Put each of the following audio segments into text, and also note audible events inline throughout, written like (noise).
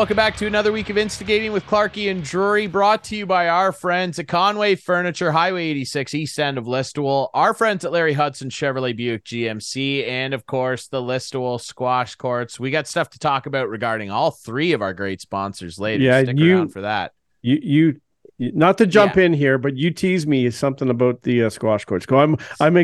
Welcome back to another week of Instigating with Clarkey and Drury, brought to you by our friends at Conway Furniture, Highway 86, east end of Listowel, our friends at Larry Hudson Chevrolet Buick GMC, and of course, the Listowel Squash Courts. We got stuff to talk about regarding all three of our great sponsors later. Yeah, Stick you- around for that. You, you, not to jump in here, but you tease me something about the uh, squash courts. Go, I'm, I'm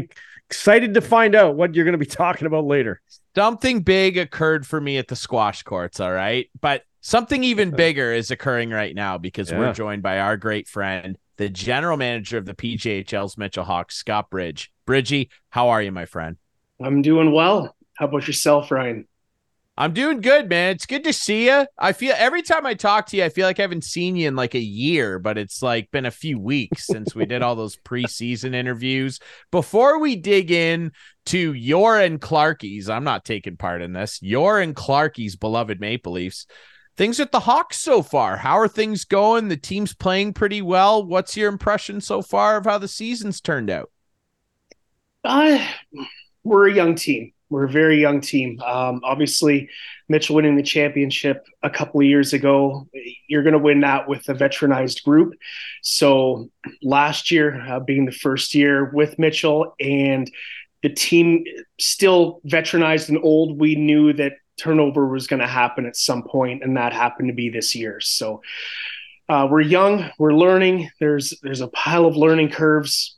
excited to find out what you're going to be (laughs) talking about later. Something big occurred for me at the squash courts, all right? But something even bigger is occurring right now because Yeah. we're joined by our great friend, the general manager of the PJHL's Mitchell Hawks, Scott Bridge. Bridgie, how are you, my friend? I'm doing well. How about yourself, Ryan? I'm doing good, man. It's good to see you. I feel every time I talk to you, I feel like I haven't seen you in like a year, but it's like been a few weeks since we did all those (laughs) preseason interviews. Before we dig in to your and Clarkey's, I'm not taking part in this. Your and Clarkey's beloved Maple Leafs. Things at the Hawks so far. How are things going? The team's playing pretty well. What's your impression so far of how the season's turned out? Uh, we're a young team. We're a very young team. Um, obviously, Mitchell winning the championship a couple of years ago, you're going to win that with a veteranized group. So last year, uh, being the first year with Mitchell and the team still veteranized and old, we knew that turnover was going to happen at some point, and that happened to be this year. So uh, we're young, we're learning. There's there's a pile of learning curves.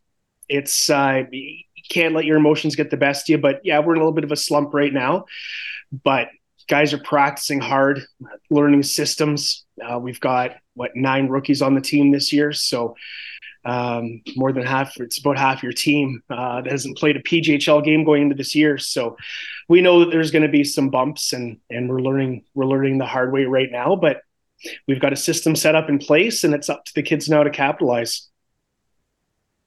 It's uh, you can't let your emotions get the best of you. But yeah, we're in a little bit of a slump right now. But guys are practicing hard, learning systems. Uh, we've got what nine rookies on the team this year, so um, more than half. It's about half your team uh, that hasn't played a PJHL game going into this year. So we know that there's going to be some bumps, and and we're learning we're learning the hard way right now. But we've got a system set up in place, and it's up to the kids now to capitalize.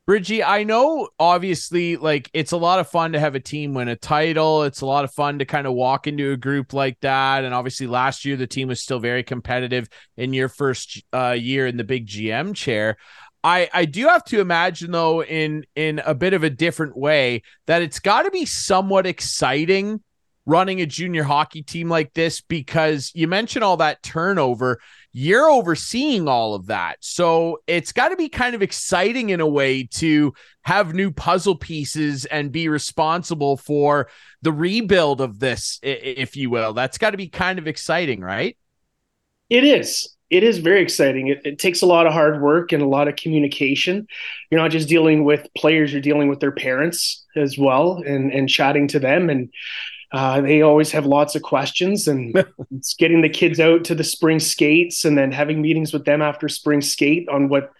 Bridgie, I know obviously like it's a lot of fun to have a team win a title. It's a lot of fun to kind of walk into a group like that. And obviously last year the team was still very competitive in your first uh, year in the big GM chair. I, I do have to imagine though in in a bit of a different way that it's got to be somewhat exciting running a junior hockey team like this because you mentioned all that turnover you're overseeing all of that. So it's got to be kind of exciting in a way to have new puzzle pieces and be responsible for the rebuild of this, if you will. That's got to be kind of exciting, right? It is. It is very exciting. It, it takes a lot of hard work and a lot of communication. You're not just dealing with players; you're dealing with their parents as well, and and chatting to them. And uh, they always have lots of questions. And (laughs) it's getting the kids out to the spring skates, and then having meetings with them after spring skate on what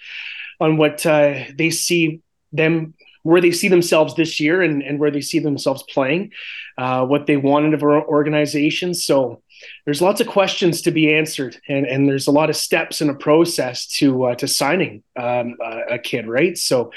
on what uh, they see them where they see themselves this year and, and where they see themselves playing, uh, what they wanted of our organization. So there's lots of questions to be answered, and, and there's a lot of steps in a process to uh, to signing um, a, kid, right? So,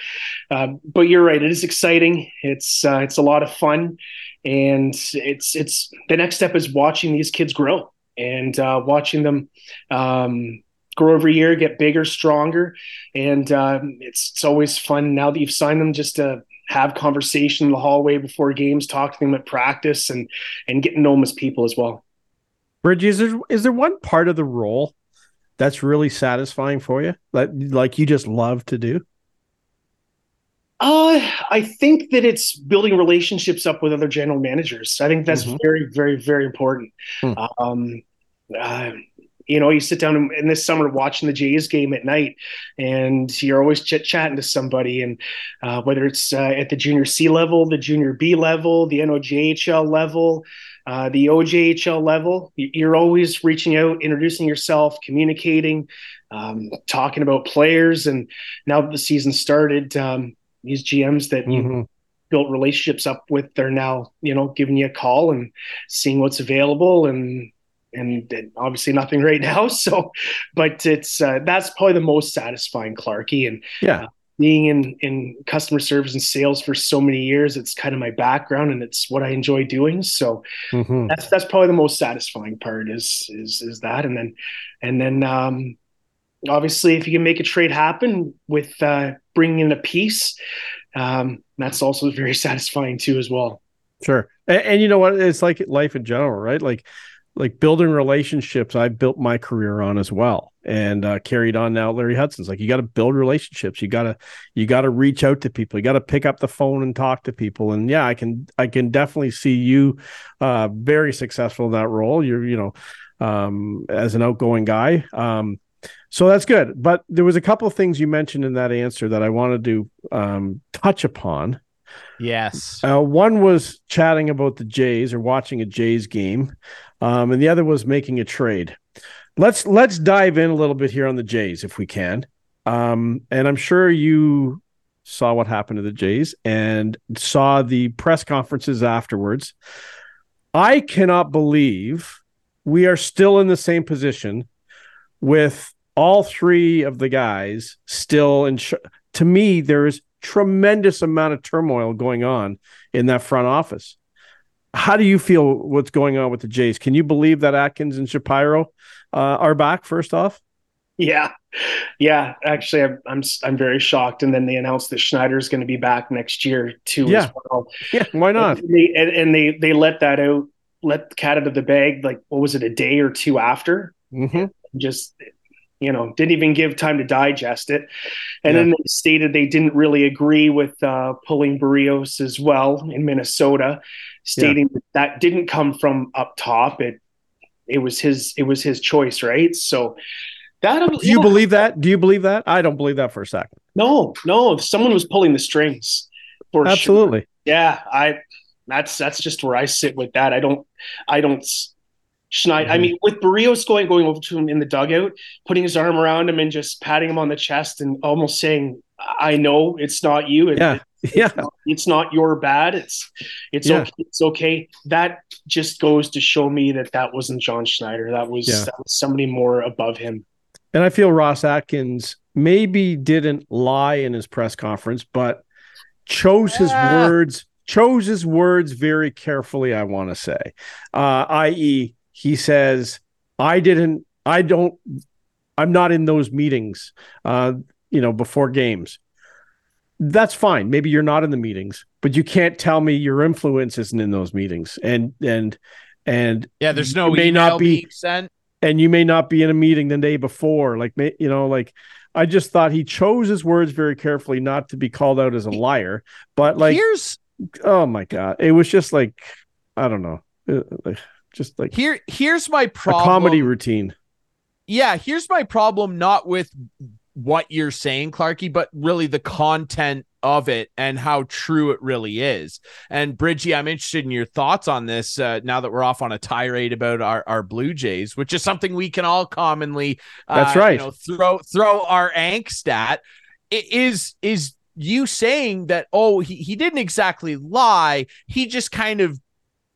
um, but you're right, it is exciting. It's uh, it's a lot of fun, and it's it's the next step is watching these kids grow and uh, watching them. Um, grow every year, get bigger, stronger, and um, it's it's always fun now that you've signed them just to have conversation in the hallway before games, talk to them at practice, and and get to know them as people as well. Bridgie, is there, is there one part of the role that's really satisfying for you? Like, like you just love to do? Uh, I think that it's building relationships up with other general managers. I think that's Mhm. very, very, very important. Hmm. Um, uh, you know, you sit down in, in this summer watching the Jays game at night, and you're always chit chatting to somebody, and uh, whether it's uh, at the junior C level, the junior B level, the NOJHL level, uh, the OJHL level, you're always reaching out, introducing yourself, communicating, um, talking about players, and now that the season started. Um, these GMs that you Mhm. built relationships up with, they're now, you know, giving you a call and seeing what's available and and, and obviously nothing (laughs) right now. So, but it's uh, that's probably the most satisfying, Clarkey. And Yeah. Being in in customer service and sales for so many years, it's kind of my background and it's what I enjoy doing. So Mhm. that's that's probably the most satisfying part is is is that, and then and then um, obviously if you can make a trade happen with uh, bringing in a piece, um, that's also very (laughs) satisfying too as well. Sure. And, and you know what? It's like life in general, right? Like like building relationships I've built my career on as well and uh, carried on now Larry Hudson's. Like you got to build relationships. You got to you got to reach out to people. You got to pick up the phone and talk to people. And yeah I can I can definitely see you uh, very successful in that role. You're you know um, as an outgoing guy. Um, so that's good. But there was a couple of things you mentioned in that answer that I wanted to um, touch upon. Yes. uh, one was chatting about the Jays or watching a Jays game, um, and the other was making a trade. Let's let's dive in a little bit here on the Jays if we can. Um, and I'm sure you saw what happened to the Jays and saw the press conferences afterwards. I cannot believe we are still in the same position with all three of the guys still in. Sh- to me, there is tremendous amount of turmoil going on in that front office. How do you feel what's going on with the Jays? Can you believe that Atkins and Shapiro uh, are back? First off, yeah, yeah. Actually, I'm I'm I'm very shocked. And then they announced that Schneider is going to be back next year too. Yeah, well. yeah. Why not? And they, and, and, they they let that out, let the cat out of the bag. Like what was it, a day or two after? Mm-hmm. Just you know, didn't even give time to digest it. And yeah. then they stated they didn't really agree with uh, pulling Berrios as well in Minnesota, stating yeah. that that didn't come from up top. It it was his it was his choice, right? So that do you yeah. believe that? Do you believe that? I don't believe that for a second. No, no. If someone was pulling the strings. For Absolutely. Sure. Yeah, I. That's that's just where I sit with that. I don't. I don't Schneider. Mm-hmm. I mean, with Berrios going going over to him in the dugout, putting his arm around him and just patting him on the chest and almost saying, "I know it's not you. It, yeah, it, yeah. It's not, it's not, your bad. It's it's yeah. okay. It's okay." That just goes to show me that that wasn't John Schneider. That was yeah. that was somebody more above him. And I feel Ross Atkins maybe didn't lie in his press conference, but chose his words chose his words very carefully i want to say uh, i.e he says, I didn't, I don't, I'm not in those meetings, uh, you know, before games. That's fine. Maybe you're not in the meetings, but you can't tell me your influence isn't in those meetings. And, and, and yeah, there's no may not be sent. And you may not be in a meeting the day before. Like, you know, like, I just thought he chose his words very carefully not to be called out as a liar. But like, here's, oh my God, it was just like, I don't know. Just like here here's my problem comedy routine. Yeah here's my problem not with what you're saying clarkey but really the content of it and how true it really is. And bridgie i'm interested in your thoughts on this uh, now that we're off on a tirade about our, our blue jays which is something we can all commonly uh, that's right. you know, throw throw our angst at. It is is you saying that oh he, he didn't exactly lie he just kind of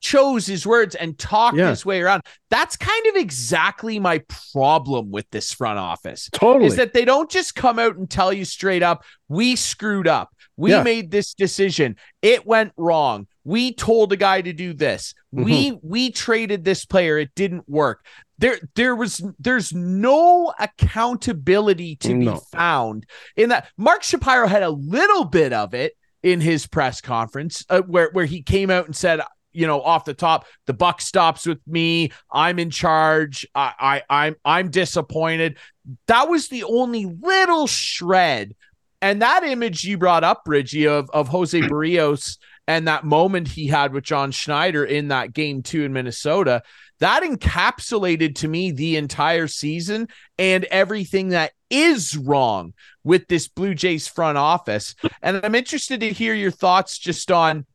chose his words and talked yeah. his way around. That's kind of exactly my problem with this front office. Totally. Is that they don't just come out and tell you straight up, we screwed up. We yeah. made this decision. It went wrong. We told a guy to do this. Mm-hmm. We we traded this player. It didn't work. There there was there's no accountability to no. be found in that. Mark Shapiro had a little bit of it in his press conference uh, where where he came out and said you know off the top the buck stops with me. I'm in charge. I, I i'm i'm disappointed. That was the only little shred. And that image you brought up Bridgie of of Jose Berrios and that moment he had with John Schneider in that game 2 in Minnesota that encapsulated to me the entire season and everything that is wrong with this Blue Jays front office. And I'm interested to hear your thoughts just on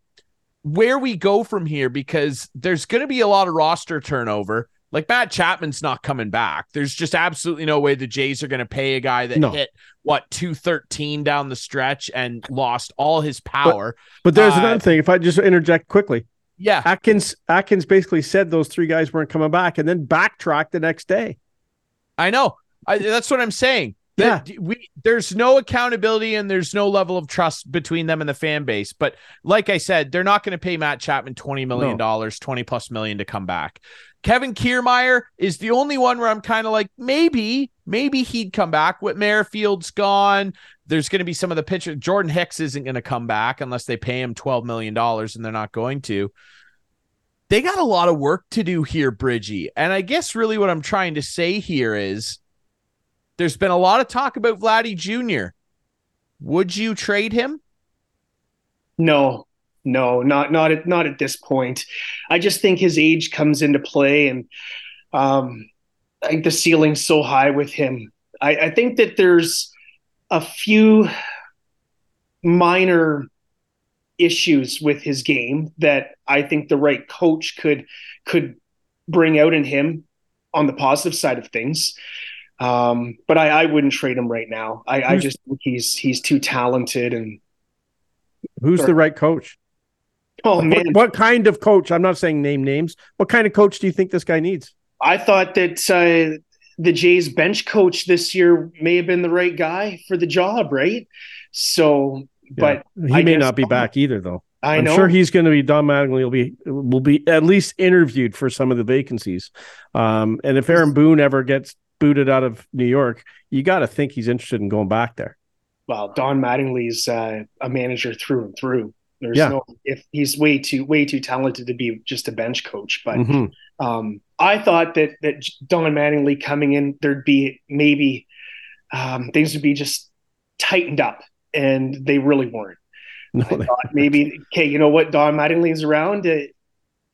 where we go from here because there's going to be a lot of roster turnover. Like Matt Chapman's not coming back. There's just absolutely no way the Jays are going to pay a guy that no. hit what 213 down the stretch and lost all his power. But, but there's uh, another thing. If I just interject quickly, yeah, Atkins Atkins basically said those three guys weren't coming back and then backtracked the next day. I know. I, that's what I'm saying. Yeah. we there's no accountability and there's no level of trust between them and the fan base. But like I said, they're not going to pay Matt Chapman twenty million dollars, no. twenty plus million to come back. Kevin Kiermaier is the only one where I'm kind of like maybe maybe he'd come back. Whit Merrifield's gone. There's going to be some of the pitchers. Jordan Hicks isn't going to come back unless they pay him twelve million dollars, and they're not going to they got a lot of work to do here, Bridgie. And I guess really what I'm trying to say here is there's been a lot of talk about Vladdy Jr. Would you trade him? No, no, not not at not at this point. I just think his age comes into play, and um, I think the ceiling's so high with him. I, I think that there's a few minor issues with his game that I think the right coach could could bring out in him on the positive side of things. Um, but I, I wouldn't trade him right now. I, I just think he's he's too talented and who's the right coach? Oh man, what, what, kind of coach? I'm not saying name names. What kind of coach do you think this guy needs? I thought that uh, the Jays bench coach this year may have been the right guy for the job, right? So, but yeah. he I may not be back either, though. I am sure he's going to be Don Mattingly will be will be at least interviewed for some of the vacancies. Um, and if Aaron Boone ever gets booted out of New York, you got to think he's interested in going back there. Well, Don Mattingly's uh, a manager through and through. There's Yeah. no if he's way too way too talented to be just a bench coach. But Mhm. um, I thought that that Don Mattingly coming in, there'd be maybe um, things would be just tightened up, and they really weren't. No, I thought maybe okay, you know what, Don Mattingly's around. Uh,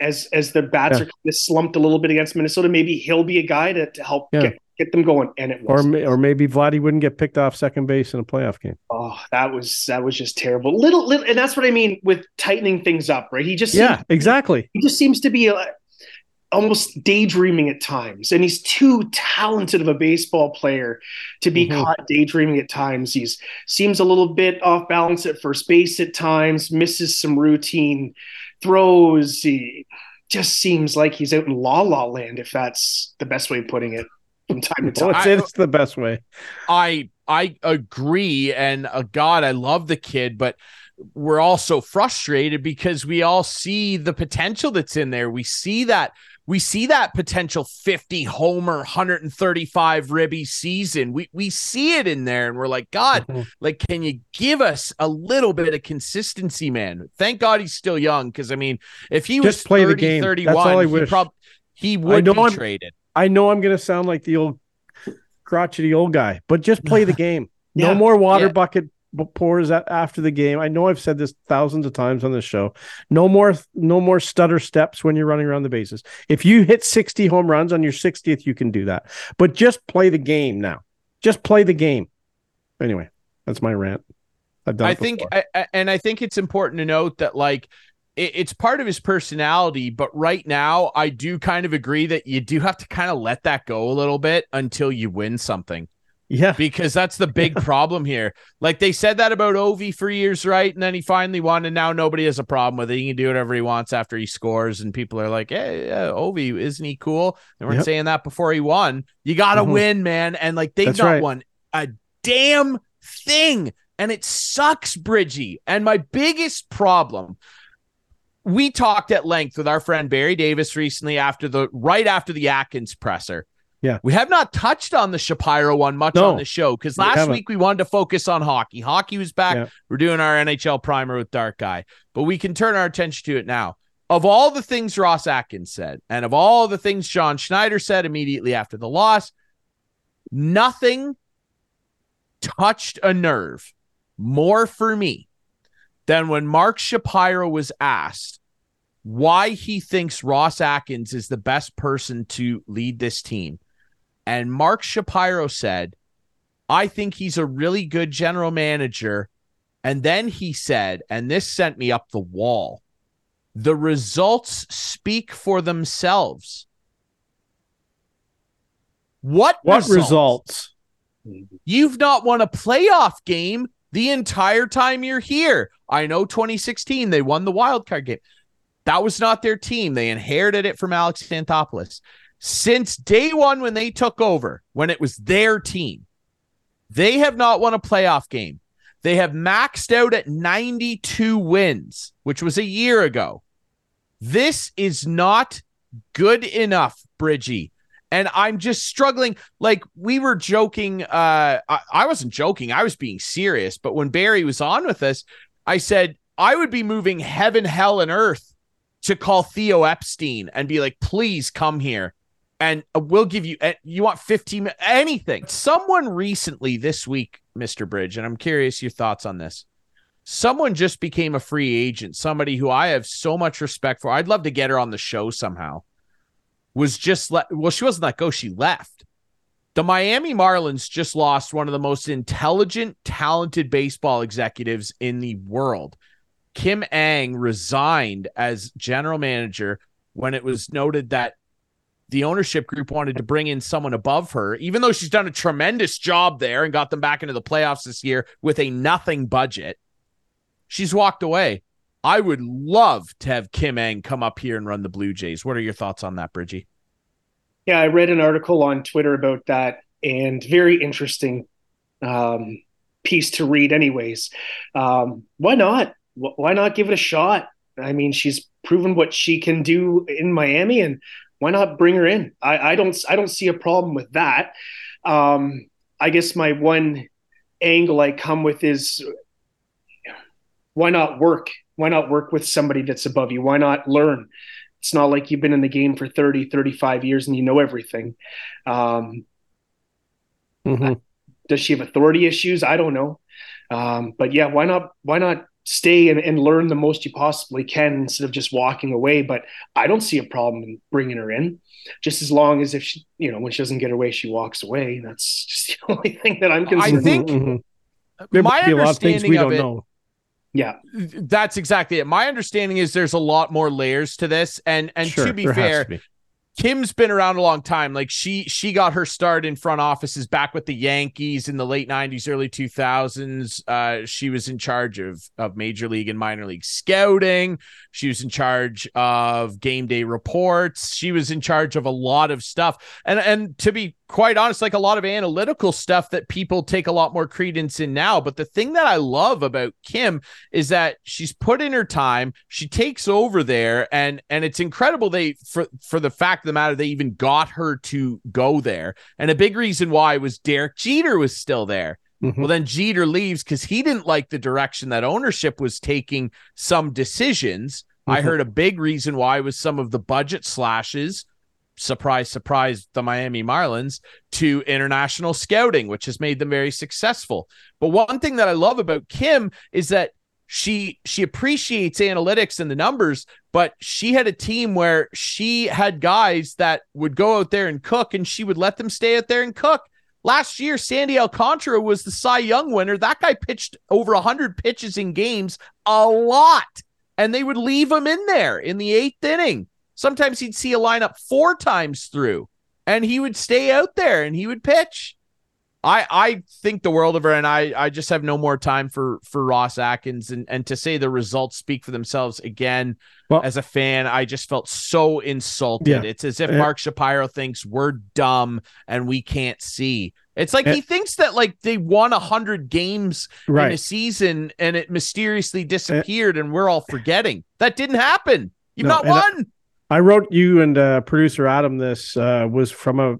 as as the bats Yeah. are kind of slumped a little bit against Minnesota, maybe he'll be a guy to, to help Yeah. get, get them going. And it or was may- or maybe Vladdy wouldn't get picked off second base in a playoff game. oh, that was that was just terrible. Little, little, and that's what I mean with tightening things up, right? He just Yeah, seems, exactly. he just seems to be uh, almost daydreaming at times, and he's too talented of a baseball player to be Mhm. caught daydreaming at times. He's seems a little bit off balance at first base at times, misses some routine throws. He just seems like he's out in la la land, if that's the best way of putting it. From time to (laughs) Well, time, it's, it's the best way. I I agree, and uh, God, I love the kid, but we're all so frustrated because we all see the potential that's in there. We see that we see that potential 50 homer, 135 ribby season. We we see it in there, and we're like, God, Mhm. like, can you give us a little bit of consistency, man? Thank God he's still young, because I mean, if he was Just play the 30, game. 31, That's all I he wish. prob- he would know be I'm- traded. I know I'm going to sound like the old crotchety old guy, but just play the (laughs) game. No more water Yeah. bucket pours after the game. I know I've said this thousands of times on this show. No more, no more stutter steps when you're running around the bases. If you hit 60 home runs on your 60th, you can do that. But just play the game now. Just play the game. Anyway, that's my rant. I've done I think. I- and I think it's important to note that like it, it's part of his personality. But right now, I do kind of agree that you do have to kind of let that go a little bit until you win something, yeah. because that's the big problem here. Like they said that about Ovi for years, right? And then he finally won, and now nobody has a problem with it. He can do whatever he wants after he scores, and people are like, "Hey, yeah, Ovi, isn't he cool?" They weren't Yep. saying that before he won. You got to Mhm. win, man, and like they've That's not right. won a damn thing. And it sucks, Bridgie. And my biggest problem, we talked at length with our friend Barry Davis recently after the right after the Atkins presser. Yeah. We have not touched on the Shapiro one much No, on the show because last haven't. week we wanted to focus on hockey. Hockey was back. Yeah. We're doing our NHL primer with Dark Guy, but we can turn our attention to it now. Of all the things Ross Atkins said, and of all the things John Schneider said immediately after the loss, nothing touched a nerve more for me than when Mark Shapiro was asked why he thinks Ross Atkins is the best person to lead this team. And Mark Shapiro said, I think he's a really good general manager. And then he said, and this sent me up the wall the results speak for themselves. What, What results? You've not won a playoff game the entire time you're here. I know 2016 they won the wild card game. That was not their team. They inherited it from Alex Anthopoulos. Since day one, when they took over, when it was their team, they have not won a playoff game. They have maxed out at 92 wins, which was a year ago. This is not good enough, Bridgie. And I'm just struggling. Like we were joking. Uh, I, I wasn't joking. I was being serious. But when Barry was on with us, I said I would be moving heaven, hell, and earth to call Theo Epstein and be like, please come here and we'll give you, eh, you want 15, anything. Someone recently this week, Mr. Bridge, and I'm curious your thoughts on this. Someone just became a free agent, somebody who I have so much respect for. I'd love to get her on the show somehow. Was just let, well, she wasn't let go, she left. The Miami Marlins just lost one of the most intelligent, talented baseball executives in the world. Kim Ng resigned as general manager when it was noted that the ownership group wanted to bring in someone above her, even though she's done a tremendous job there and got them back into the playoffs this year with a nothing budget. She's walked away. I would love to have Kim Ng come up here and run the Blue Jays. What are your thoughts on that, Bridgie? Yeah, I read an article on Twitter about that and very interesting um, piece to read, anyways. Um, why not? Why not give it a shot? I mean, she's proven what she can do in Miami, and why not bring her in? I, I don't I don't see a problem with that. Um, I guess my one angle I come with is why not work? Why not work with somebody that's above you? Why not learn? It's not like you've been in the game for 30, 35 years and you know everything. Um, mm-hmm. Does she have authority issues? I don't know. Um, but yeah, why not? Why not stay and, and learn the most you possibly can instead of just walking away. But I don't see a problem in bringing her in, just as long as if she, you know, when she doesn't get her way, she walks away. That's just (laughs) the only thing that I'm concerned. About. I think mm-hmm. my understanding of, of it. Know. Yeah, that's exactly it. My understanding is there's a lot more layers to this, and and sure, to be fair, to be. Kim's been around a long time. Like she she got her start in front offices back with the Yankees in the late 90s, early 2000s. Uh, she was in charge of of major league and minor league scouting. She was in charge of game day reports. She was in charge of a lot of stuff. And and to be quite honest, like a lot of analytical stuff that people take a lot more credence in now. But the thing that I love about Kim is that she's put in her time. She takes over there, and and it's incredible they for for the fact of the matter they even got her to go there. And a big reason why was Derek Jeter was still there. Mm-hmm. Well, then Jeter leaves because he didn't like the direction that ownership was taking some decisions. Mm-hmm. I heard a big reason why was some of the budget slashes surprise, surprise, the Miami Marlins to international scouting, which has made them very successful. But one thing that I love about Kim is that she she appreciates analytics and the numbers, but she had a team where she had guys that would go out there and cook, and she would let them stay out there and cook. Last year, Sandy Alcantara was the Cy Young winner. That guy pitched over 100 pitches in games, a lot. And they would leave him in there in the eighth inning. Sometimes he'd see a lineup four times through and he would stay out there and he would pitch. I I think the world of her, and I I just have no more time for for Ross Atkins, and and to say the results speak for themselves again. Well, as a fan, I just felt so insulted. Yeah. It's as if Mark Shapiro thinks we're dumb and we can't see. It's like he thinks that like they won a hundred games right. in a season and it mysteriously disappeared, and we're all forgetting that didn't happen. You've no, not won. I wrote you and uh, producer Adam this uh, was from a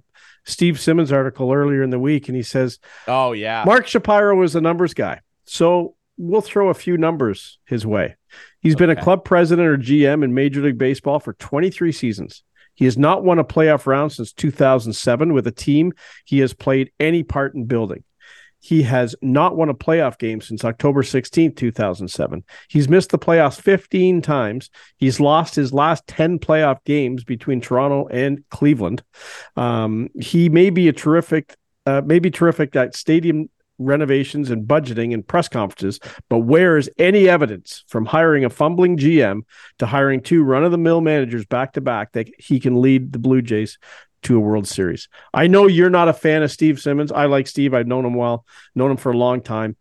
Steve Simmons article earlier in the week, and he says, "Oh yeah, Mark Shapiro was a numbers guy, so we'll throw a few numbers his way. He's okay. been a club president or GM in Major League Baseball for 23 seasons. He has not won a playoff round since 2007 with a team he has played any part in building. He has not won a playoff game since October 16, 2007. He's missed the playoffs 15 times. He's lost his last 10 playoff games between Toronto and Cleveland. Um, he may be a terrific, uh, maybe terrific at stadium renovations and budgeting and press conferences, but where is any evidence from hiring a fumbling GM to hiring two run of the mill managers back to back that he can lead the Blue Jays to a World Series. I know you're not a fan of Steve Simmons. I like Steve. I've known him well, known him for a long time.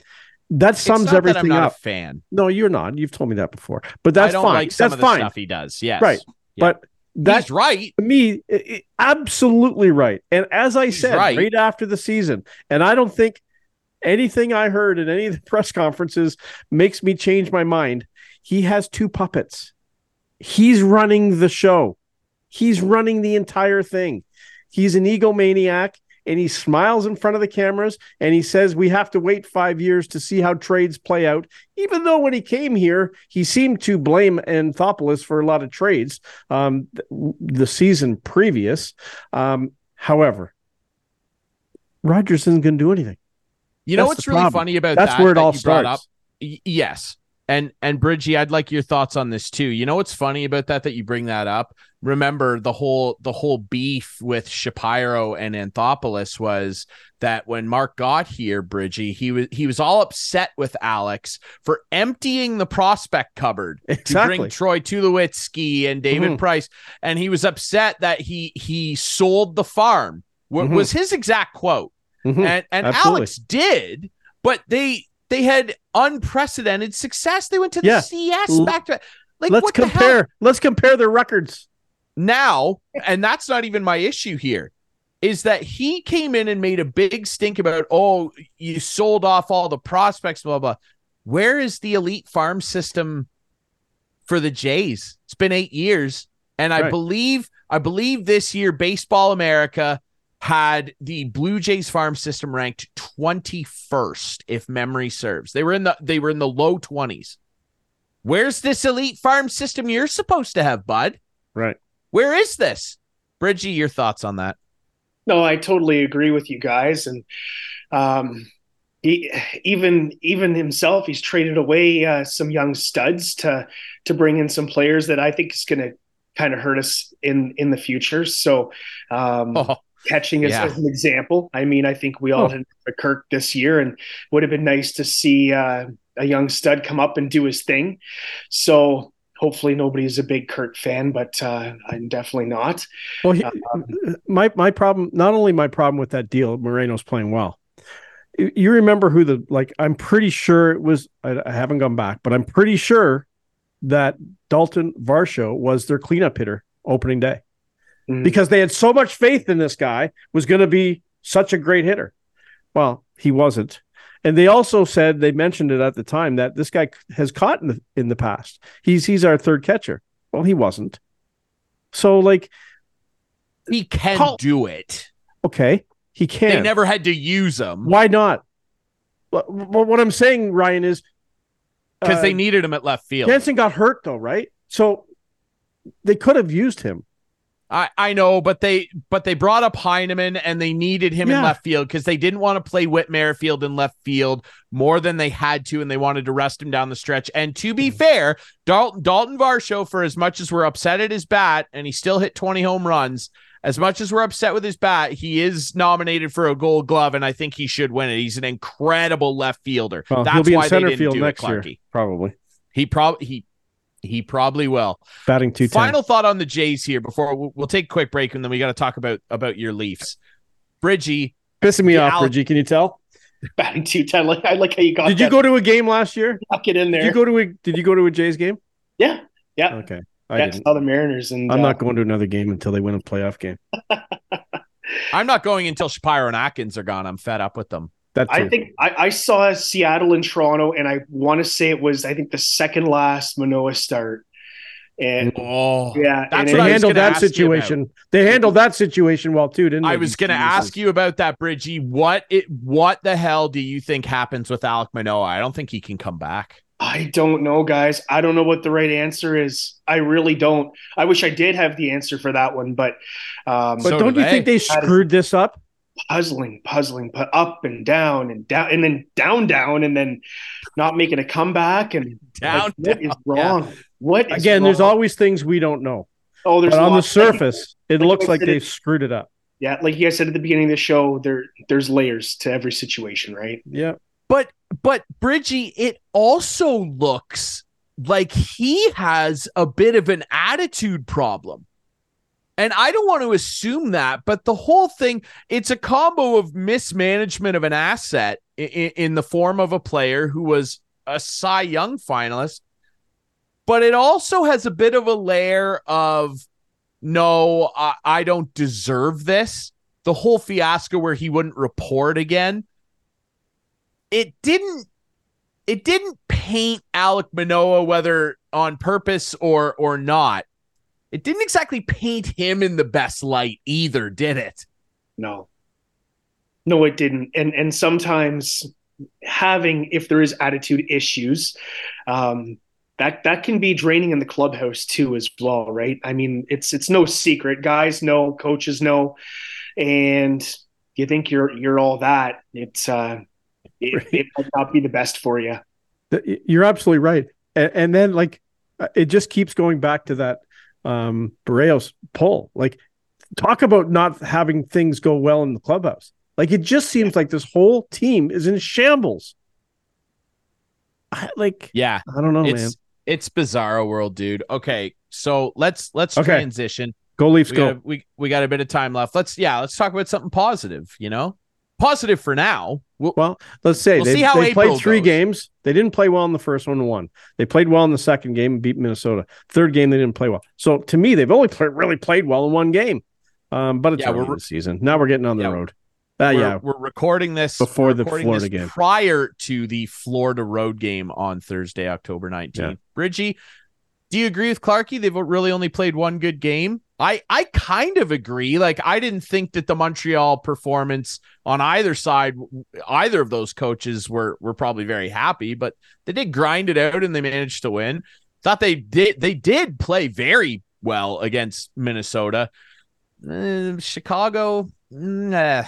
That sums everything that up. fan? No, you're not. You've told me that before. But that's fine. Like that's fine. Stuff he does. Yes. Right. Yeah. But that's right. Me, it, it, absolutely right. And as I He's said, right. right after the season, and I don't think anything I heard in any of the (laughs) press conferences makes me change my mind. He has two puppets. He's running the show. He's running the entire thing. He's an egomaniac and he smiles in front of the cameras and he says we have to wait five years to see how trades play out. Even though when he came here, he seemed to blame Anthopoulos for a lot of trades um, the season previous. Um, however, Rogers isn't going to do anything. You know what's really funny about that. That's that? where it that all starts. Up? Yes. And and Bridgie, I'd like your thoughts on this too. You know what's funny about that that you bring that up? Remember the whole the whole beef with Shapiro and Anthopoulos was that when Mark got here, Bridgie, he was he was all upset with Alex for emptying the prospect cupboard to bring Troy Tulowitzki and David Mhm. Price, and he was upset that he he sold the farm. Wa- Mhm. Was his exact quote Mhm. and and absolutely. Alex did, but they they had unprecedented success. They went to the Yeah. CS back to like Let's what the hell? compare. Let's compare their records. Now, and that's not even my issue here. Is that he came in and made a big stink about oh you sold off all the prospects blah blah. Where is the elite farm system for the Jays? It's been eight years, and I Right. believe I believe this year Baseball America had the Blue Jays farm system ranked 21st if memory serves. They were in the they were in the low 20s. Where's this elite farm system you're supposed to have, bud? Right. Where is this? Bridgie, your thoughts on that? No, I totally agree with you guys, and um, he, even even himself, he's traded away uh, some young studs to to bring in some players that I think is going to kind of hurt us in in the future. So, um, Oh, catching as, yeah. as an example, I mean, I think we all Oh. had a Kirk this year, and would have been nice to see uh, a young stud come up and do his thing. So. Hopefully nobody's a big Kurt fan, but uh, I'm definitely not. Well, he, Um, my my problem, not only my problem with that deal, Moreno's playing well. You- remember who the like? I'm pretty sure it was. I, I haven't gone back, but I'm pretty sure that Dalton Varsho was their cleanup hitter opening day Mhm. because they had so much faith in this guy was going to be such a great hitter. Well, he wasn't. And they also said they mentioned it at the time that this guy has caught in the in the past. He's he's our third catcher. Well, he wasn't. So like, he can Call- do it. okay, he can. They never had to use him Why not? But, but what I'm saying, Ryan, is because uh, they needed him at left field. Jansen got hurt though, right? So they could have used him. I, I know, but they but they brought up Heineman and they needed him in left field because they didn't want to play Whit Merrifield in left field more than they had to, and they wanted to rest him down the stretch. And to be mm-hmm. fair, Dalton Dalton Varsho, for as much as we're upset at his bat, and he still hit 20 home runs, as much as we're upset with his bat, he is nominated for a gold glove, and I think he should win it. He's an incredible left fielder. Well, That's he'll be in why center they didn't field do next it, year, probably He probably he he probably will. batting two ten. Final thought on the Jays here before we'll, we'll take a quick break and then we got to talk about about your Leafs. Bridgie, Pissing me off, Al- Bridgie. Can you tell? (laughs) batting two ten. Like I like how you got. Did you go to a game last year? Tuck it in Did there? you go to a Did you go to a Jays game? yeah, yeah. Okay, I yeah, didn't. saw the Mariners, and I'm uh, not going to another game until they win a playoff game. (laughs) I'm not going until Shapiro and Atkins are gone. I'm fed up with them. That's I think I, I saw Seattle and Toronto, and I want to say it was I think the second last Manoah start, and Oh, yeah, That's and they what I was handled that situation. They handled that situation well too, didn't they? I was going to ask you about that, Bridgie. What it what the hell do you think happens with Alek Manoah? I don't think he can come back. I don't know, guys. I don't know what the right answer is. I really don't. I wish I did have the answer for that one, but um, But So don't you they. think they screwed this up? Puzzling, puzzling, put up and down and down, and then down, down, and then not making a comeback. And Down, like, what is down, wrong? What is Again, there's always things we don't know. oh, there's But on the lot- surface, it like looks like said, they it- screwed it up. Yeah, like you guys said at the beginning of the show, there there's layers to every situation, right? Yeah. But but Bridgie, it also looks like he has a bit of an attitude problem. And I don't want to assume that, but the whole thing, it's a combo of mismanagement of an asset in, in the form of a player who was a Cy Young finalist, but it also has a bit of a layer of no, I, I don't deserve this. The whole fiasco where he wouldn't report again. It didn't it didn't paint Alek Manoah whether on purpose or or not. It didn't exactly paint him in the best light either, did it? No, no, it didn't. And and sometimes having if there is attitude issues, um, that that can be draining in the clubhouse too as well, right? I mean, it's it's no secret. Guys know, coaches know, and you think you're you're all that. It's uh, it, it might not be the best for you. You're absolutely right. And, and then like it just keeps going back to that um Berrios pull. Like talk about not having things go well in the clubhouse. Like it just seems like this whole team is in shambles. I, like yeah, I don't know, it's, man. It's bizarro world, dude. Okay, so let's let's Okay. transition. Go Leafs, We go. got, we we got a bit of time left. Let's yeah, let's talk about something positive. You know, positive for now. We'll, Well, let's say We'll they, see how they played three goes. games. They didn't play well in the first one and won. They played well in the second game and beat Minnesota. Third game, they didn't play well. So to me, they've only play, really played well in one game. Um, but it's Yeah, early we're- in the season. Now we're getting on the Yeah, road. Uh, we're, yeah. we're recording this Before the Florida game. prior to the Florida road game on Thursday, October nineteenth. Bridgie, do you agree with Clarkey? They've really only played one good game. I I kind of agree. Like I didn't think that the Montreal performance on either side, either of those coaches were were probably very happy, but they did grind it out and they managed to win. Thought they did they did play very well against Minnesota. Uh, Chicago, nah,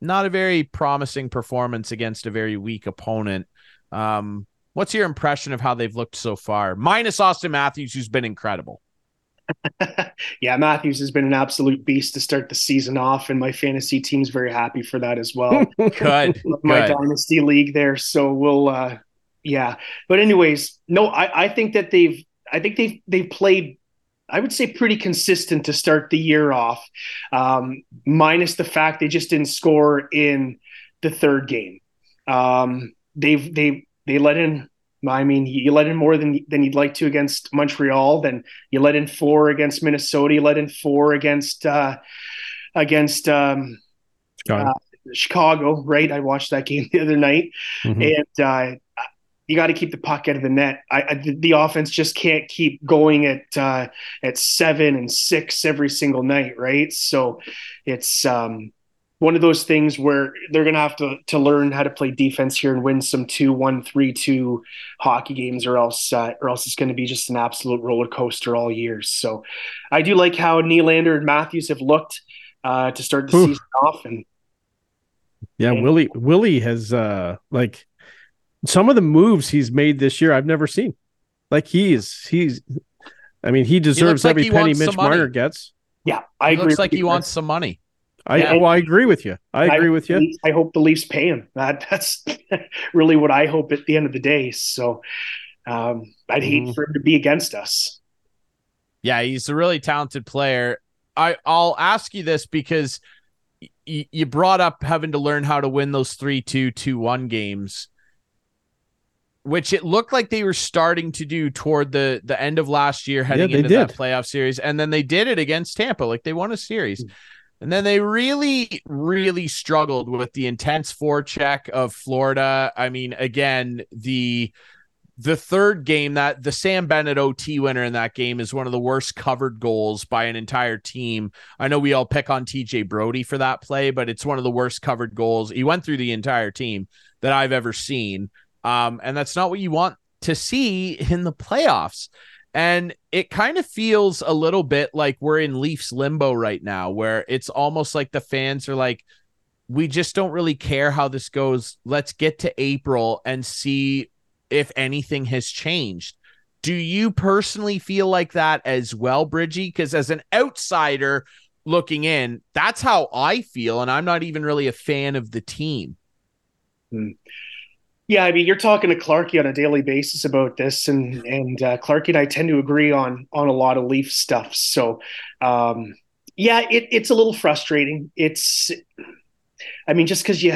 not a very promising performance against a very weak opponent. Um, what's your impression of how they've looked so far? Minus Auston Matthews, who's been incredible. (laughs) yeah, Matthews has been an absolute beast to start the season off, and my fantasy team's very happy for that as well. (laughs) Good. (laughs) my Good. dynasty league there. So we'll uh yeah. But anyways, no, I, I think that they've I think they've they've played I would say pretty consistent to start the year off. Um, minus the fact they just didn't score in the third game. Um, they've they they let in I mean, you let in more than than you'd like to against Montreal. Then you let in four against Minnesota. You let in four against uh, against um, Chicago. Chicago, right? I watched that game (laughs) the other night, Mhm. and uh, you got to keep the puck out of the net. I, I, the offense just can't keep going at uh, at seven and six every single night, right? So it's um, one of those things where they're going to have to to learn how to play defense here and win some two one three two hockey games, or else uh, or else it's going to be just an absolute roller coaster all year. So I do like how Nylander and Matthews have looked uh, to start the Oof. season off, and Yeah, And- Willie Willie has uh like some of the moves he's made this year I've never seen. Like he's he's I mean he deserves like every he penny Mitch some. Marner gets. yeah, I He agree. looks like he wants some money. I Yeah. well, I agree with you. I agree with you. I hope the Leafs pay him. That (laughs) that's really what I hope at the end of the day. So um, I'd hate Mhm. for him to be against us. Yeah, he's a really talented player. I I'll ask you this because y- you brought up having to learn how to win those 3-2 2-1 games which it looked like they were starting to do toward the the end of last year heading they into that playoff series and then they did it against Tampa like they won a Hmm. series and then they really really struggled with the intense forecheck of Florida I mean again the the third game that the Sam Bennett OT winner in that game is one of the worst covered goals by an entire team. I know we all pick on TJ Brodie for that play, but it's one of the worst covered goals. He went through the entire team that I've ever seen. Um, and that's not what you want to see in the playoffs. And it kind of feels a little bit like we're in Leafs limbo right now, where it's almost like the fans are like, we just don't really care how this goes. Let's get to April and see if anything has changed. Do you personally feel like that as well, Bridgie? Because as an outsider looking in, that's how I feel. And I'm not even really a fan of the team. Hmm. Yeah, I mean, you're talking to Clarkey on a daily basis about this, and and uh, Clarkey and I tend to agree on on a lot of Leaf stuff. So, um, yeah, it, it's a little frustrating. It's, I mean, just because you,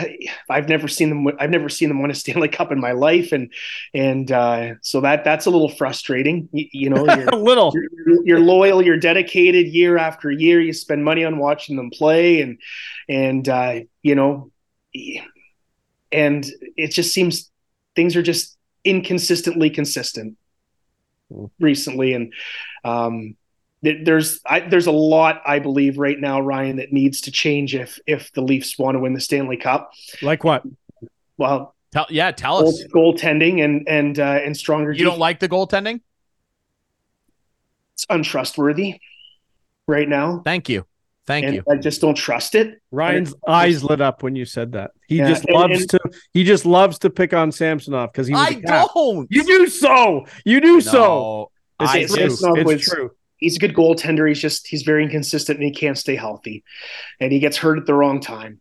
I've never seen them, I've never seen them win a Stanley Cup in my life, and and uh, so that that's a little frustrating. You, you know, you're, (laughs) a little. you're, you're loyal, you're dedicated year after year. You spend money on watching them play, and and uh, you know, and it just seems things are just inconsistently consistent Mm. recently, and um, there's I, there's a lot I believe right now, Ryan, that needs to change if if the Leafs want to win the Stanley Cup. Like what? Well, tell, yeah, tell goal, us goaltending and and uh, and stronger. You defense. don't like the goaltending? It's untrustworthy right now. Thank you. Thank and you. I just don't trust it. Ryan's eyes lit up when you said that. He yeah, just loves and, to. He just loves to pick on Samsonov because he. I don't. You do so. You do no, so. I it's, it's was, true. He's a good goaltender. He's just he's very inconsistent and he can't stay healthy, and he gets hurt at the wrong time.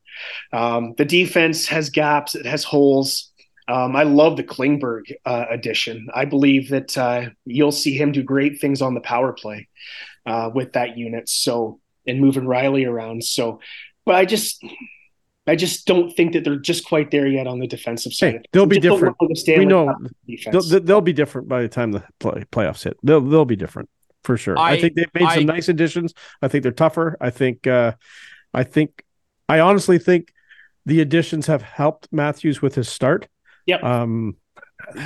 Um, the defense has gaps. It has holes. Um, I love the Klingberg uh, addition. I believe that uh, you'll see him do great things on the power play uh, with that unit. So and moving Rielly around. So, but I just, I just don't think that they're just quite there yet on the defensive side. Hey, they'll be different. We know they'll, they'll, be different by the time the play, playoffs hit. They'll they'll be different for sure. I, I think they've made I, some nice additions. I think they're tougher. I think, uh, I think, I honestly think the additions have helped Matthews with his start. Yep. Um,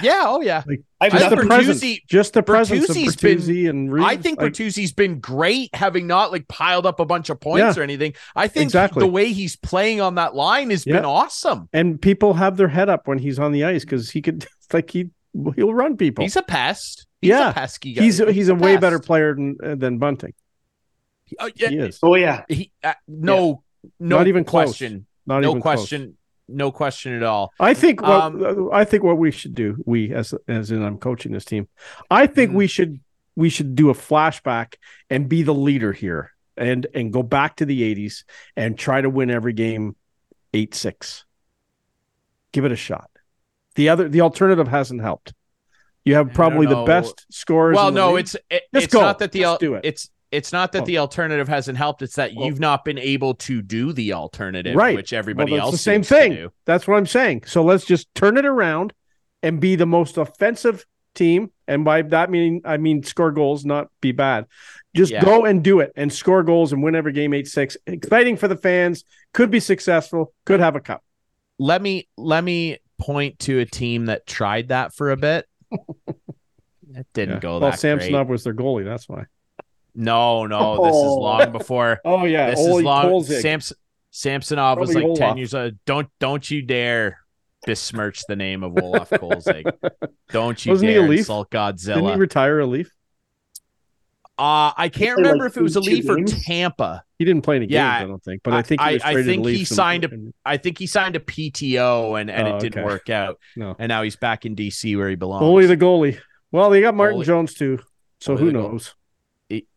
yeah, oh yeah. Like, just, the presence, just the presence Bertuzzi's of Bertuzzi been, and Reaves, I think like, Bertuzzi's been great, having not like piled up a bunch of points yeah, or anything. I think exactly. the way he's playing on that line has yeah. been awesome. And people have their head up when he's on the ice because he could (laughs) like he he'll run people. He's a pest. He's yeah, a pesky guy. He's he's, he's a, a way better player than than Bunting. Uh, yeah, he is. Oh yeah. He uh, no no not even question. Close. Not no even question. Close no question at all. I think what um, I think what we should do, we as as in I'm coaching this team, I think mm-hmm. we should we should do a flashback and be the leader here and and go back to the 80s and try to win every game 8-6. Give it a shot. The other the alternative hasn't helped. You have probably the best scores. Well, no, league. it's it, it's go. not that the Let's do it. it's it's not that the alternative hasn't helped. It's that you've not been able to do the alternative, right? Which everybody well, else the same thing. That's what I'm saying. So let's just turn it around and be the most offensive team. And by that meaning, I mean score goals, not be bad. Just yeah. go and do it and score goals and win every game eight six. Exciting for the fans. Could be successful. Could have a cup. Let me let me point to a team that tried that for a bit. (laughs) it didn't yeah. go well, that. Well, Samsonov was their goalie. That's why. No, no, this is long before. (laughs) oh yeah, this is long. Samson, Samsonov Probably was like Olaf. ten years old. Don't don't you dare besmirch the name of Olaf Kolzig. (laughs) don't you Wasn't dare he a insult Godzilla. Didn't he retire a Leaf? Uh, I can't remember like if it was a Leaf or Tampa. He didn't play any games, yeah, I don't think. But I think I, I think he signed a I think he signed a PTO and, and oh, it didn't okay. work out. No. And now he's back in DC where he belongs. Only the goalie. Well, they got Martin goalie. Jones too. So Only who knows?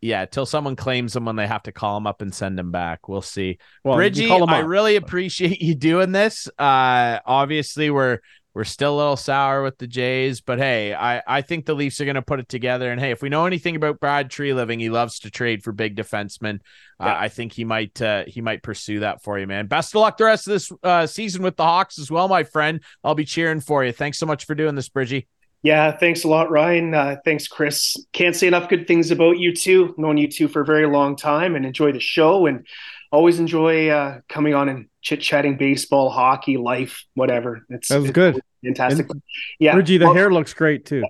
Yeah, till someone claims them when they have to call them up and send them back. We'll see. Well, Bridgie, I really appreciate you doing this. Uh, obviously, we're we're still a little sour with the Jays, but hey, I, I think the Leafs are going to put it together. And hey, if we know anything about Brad Treliving, he loves to trade for big defensemen. Yeah. Uh, I think he might uh, he might pursue that for you, man. Best of luck the rest of this uh, season with the Hawks as well, my friend. I'll be cheering for you. Thanks so much for doing this, Bridgie. Yeah, thanks a lot, Ryan. Uh, thanks, Chris. Can't say enough good things about you two. Known you two for a very long time and enjoy the show and always enjoy uh, coming on and chit chatting baseball, hockey, life, whatever. It's that was it's good, fantastic. And, yeah, Reggie, the well, hair looks great too.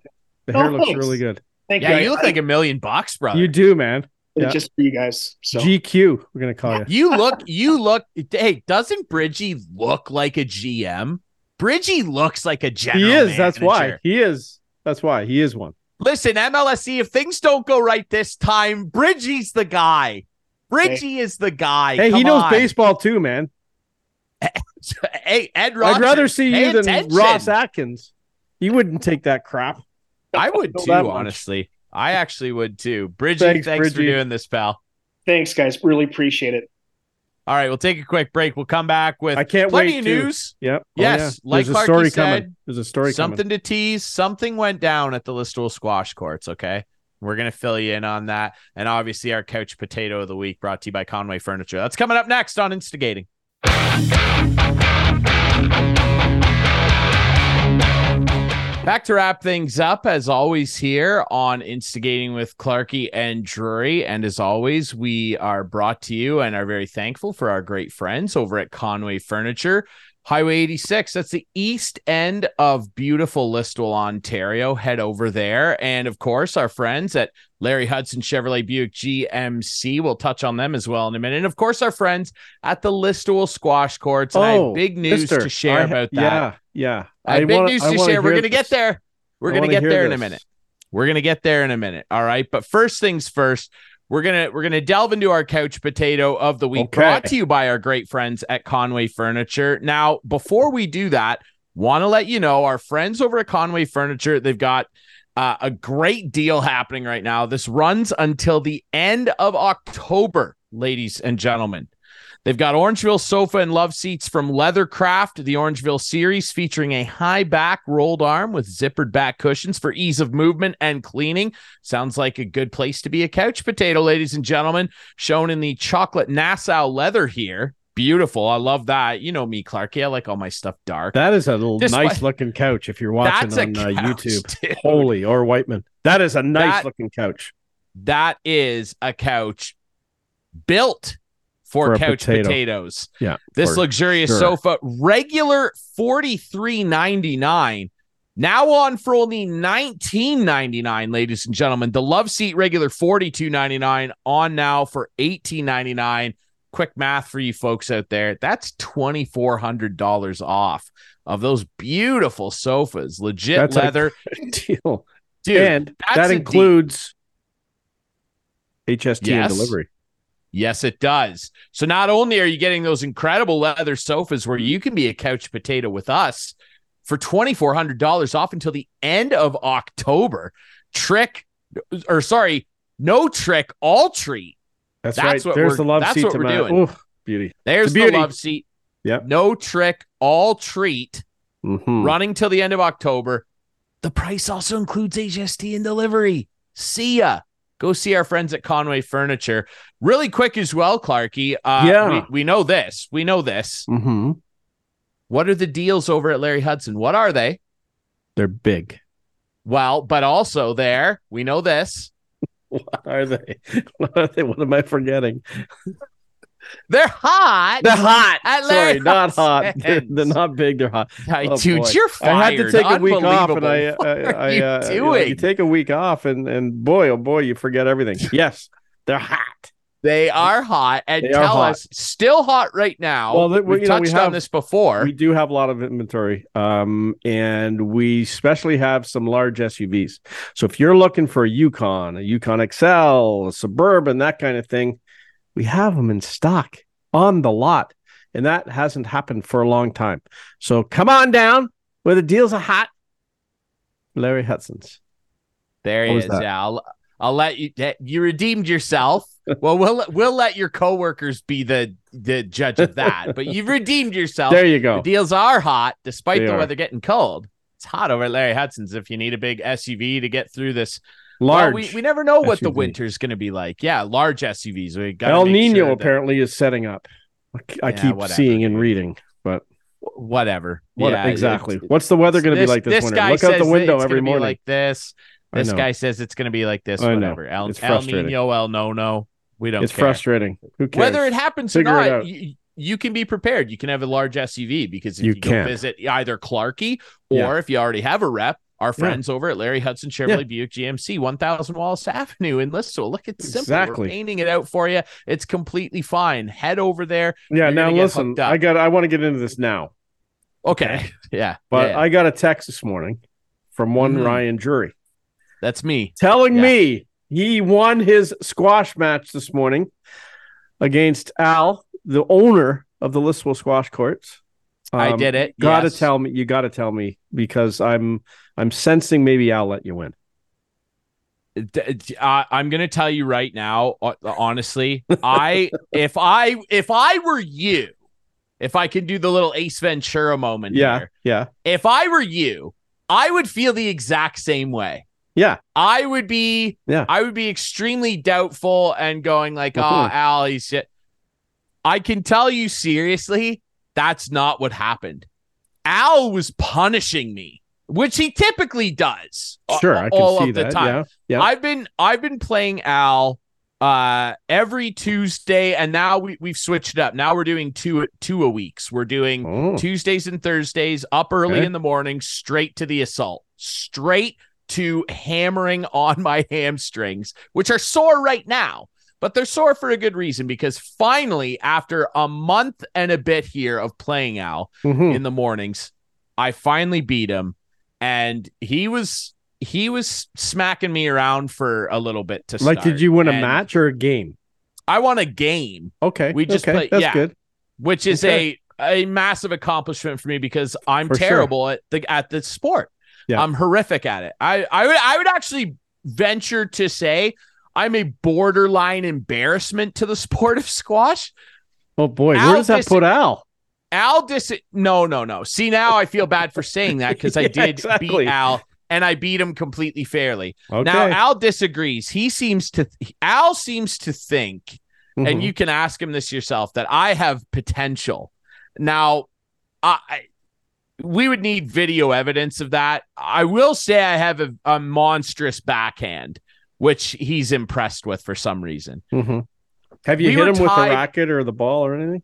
The hair oh, looks really good. Thank yeah, you. you look like a million bucks, brother. You do, man. Yeah. Just for you guys. So. GQ, we're gonna call you. You look. You look. Hey, doesn't Bridgie look like a GM? Bridgie looks like a general. He is. Manager. That's why he is. That's why he is one. Listen, MLSE, if things don't go right this time, Bridgie's the guy. Bridgie hey. is the guy. Hey, Come he knows on. baseball too, man. (laughs) hey, Ed Rogers, I'd rather see you than Ross Atkins. You wouldn't take that crap. I would too, honestly. I actually would too. Bridgie, thanks, thanks Bridgie. for doing this, pal. Thanks, guys. Really appreciate it. All right, we'll take a quick break. We'll come back with I can't plenty wait of to. news. Yep. Oh, yes, yeah. like There's a story said, coming. There's a story coming. something coming. to tease. Something went down at the Listowel squash courts. Okay, we're gonna fill you in on that, and obviously our couch potato of the week brought to you by Conway Furniture. That's coming up next on Instigating. Back to wrap things up, as always, here on Instigating with Clarkey and Drury. And as always, we are brought to you and are very thankful for our great friends over at Conway Furniture. Highway 86. That's the east end of beautiful Listowel, Ontario. Head over there. And of course, our friends at Larry Hudson Chevrolet Buick GMC. We'll touch on them as well in a minute. And of course, our friends at the Listowel Squash Courts. And oh, I have oh, big news to share I, about that. Yeah, yeah. I have big wanna, news to share. We're going to get there. We're going to get there this. in a minute. We're going to get there in a minute. All right. But first things first, we're gonna we're gonna delve into our couch potato of the week, okay. brought to you by our great friends at Conway Furniture. Now, before we do that, want to let you know our friends over at Conway Furniture, they've got uh, a great deal happening right now. This runs until the end of October, ladies and gentlemen. They've got Orangeville sofa and love seats from Leathercraft, the Orangeville series featuring a high back rolled arm with zippered back cushions for ease of movement and cleaning. Sounds like a good place to be a couch potato, ladies and gentlemen. Shown in the chocolate Nassau leather here. Beautiful. I love that. You know me, Clarkey. I like all my stuff dark. That is a little this nice looking couch if you're watching on uh, YouTube. Dude. Holy or Wightman. That is a nice that, looking couch. That is a couch built for, for couch potato. potatoes. Yeah. This luxurious sure. sofa, regular forty three ninety nine. Now on for only nineteen ninety nine, ladies and gentlemen. The love seat regular forty two ninety nine on now for eighteen ninety nine. Quick math for you folks out there. That's twenty four hundred dollars off of those beautiful sofas, legit that's leather (laughs) deal. Dude, and that includes HST yes. and delivery. Yes, it does. So not only are you getting those incredible leather sofas where you can be a couch potato with us for $2,400 off until the end of October, trick or sorry, no trick, all treat. That's, that's right. What There's the love that's seat what we're my, doing. Ooh, beauty. There's beauty. the love seat. Yep. No trick, all treat. Mm-hmm. Running till the end of October. The price also includes HST and delivery. See ya go see our friends at Conway Furniture. Really quick as well, Clarkey. Uh, yeah, we, we, know this. We know this. Mm-hmm. What are the deals over at Larry Hudson? What are they? They're big. Well, but also there, we know this. (laughs) what are they? (laughs) What are they? What am I forgetting? They're hot. They're hot. Sorry, not hot. (laughs) They're, they're, not big. They're hot. (laughs) Oh, Dude, boy. you're fired. I had to take a week off, and I, I, what I, you uh. You, know, you take a week off, and and boy, oh boy, you forget everything. (laughs) Yes, they're hot. They are hot, and they tell hot. us still hot right now. Well, we, touched know, we have, on this before. We do have a lot of inventory, um, and we especially have some large SUVs. So if you're looking for a Yukon, a Yukon XL, a Suburban, that kind of thing, we have them in stock on the lot. And that hasn't happened for a long time. So come on down where the deals are hot. Larry Hudson's. There he is. That? Yeah, I'll, I'll let you. You redeemed yourself. (laughs) well, we'll we'll let your coworkers be the the judge of that. but you've redeemed yourself. There you go. The deals are hot, despite they the are. weather getting cold. It's hot over at Larry Hudson's. If you need a big SUV to get through this Large. Well, we, we never know what SUV. the winter's going to be like. Yeah, large SUVs. We got El Nino sure that... apparently is setting up. I yeah, keep whatever, seeing and reading, but whatever. What, yeah, exactly. What's the weather going to be like this, this winter? Look out the window every morning. like this. This guy says it's going to be like this. Whatever. El, El Nino, El No No. We don't. It's care. frustrating. Who cares? Whether it happens Figure or not, you, you, can be prepared. You can have a large SUV because if you, you go visit either Clarkey or yeah. if you already have a rep, our friends yeah. over at Larry Hudson Chevrolet yeah. Buick GMC, 1000 Wallace Avenue in Listowel. Look, it's simple. Exactly. We're painting it out for you. It's completely fine. Head over there. Yeah. Now listen, I got. I want to get into this now. Okay. (laughs) Yeah. But yeah. I got a text this morning from one mm. Ryan Drury. That's me. Telling me he won his squash match this morning against Al, the owner of the Listowel Squash Courts. Um, I did it. Gotta yes. tell me. You got to tell me because I'm I'm sensing maybe I'll let you win. Uh, I'm gonna tell you right now, honestly, I (laughs) if I if I were you, if I could do the little Ace Ventura moment, yeah, here, yeah. If I were you, I would feel the exact same way. Yeah, I would be. Yeah, I would be extremely doubtful and going like, mm-hmm. "Oh, Al, he's." Shit. I can tell you seriously, that's not what happened. Al was punishing me which he typically does. Sure, I can all see of the that. Time. Yeah, yeah. I've been I've been playing Al uh every Tuesday and now we we've switched it up. Now we're doing two two a weeks. We're doing Oh. Tuesdays and Thursdays up early Okay. in the morning straight to the assault. Straight to hammering on my hamstrings, which are sore right now. But they're sore for a good reason because finally, after a month and a bit here of playing Al, Mhm. in the mornings. I finally beat him, and he was he was smacking me around for a little bit to Like, start. did you win a match or a game? I won a game, Okay. We just okay. played- That's yeah. good. which is Okay. a a massive accomplishment for me because I'm For sure. terrible at the at the sport. Yeah. I'm horrific at it. I I would I would actually venture to say I'm a borderline embarrassment to the (laughs) sport of squash. Oh boy, Al where does that dis- put Al? Al dis no no no. See now I feel bad for saying that (laughs) because I did exactly. beat Al and I beat him completely fairly. Okay. Now Al disagrees. He seems to Al seems to think, Mhm. and you can ask him this yourself, that I have potential. Now, I I- we would need video evidence of that. I will say I have a, a monstrous backhand, which he's impressed with for some reason. Mhm. Have you We hit him with the racket or the ball or anything?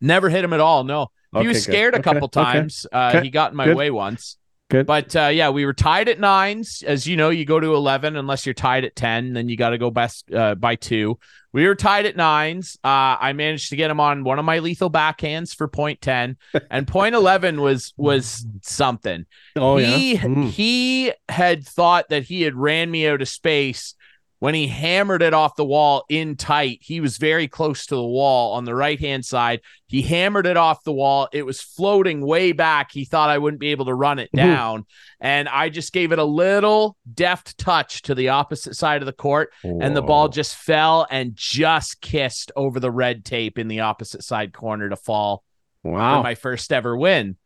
Never hit him at all. No, he Okay, was good. scared a couple okay. times. Uh, Okay, He got in my good. way once. Good. But uh, yeah, we were tied at nines. As you know, you go to eleven unless you're tied at ten. Then you got to go best uh, by two. We were tied at nines. Uh, I managed to get him on one of my lethal backhands for point ten, (laughs) and point eleven was was something. Oh he yeah. Mm. he had thought that he had ran me out of space when he hammered it off the wall in tight. He was very close to the wall on the right hand side. He hammered it off the wall. It was floating way back. He thought I wouldn't be able to run it Mhm. down, and I just gave it a little deft touch to the opposite side of the court, and the ball just fell and just kissed over the red tape in the opposite side corner to fall wow. my first ever win.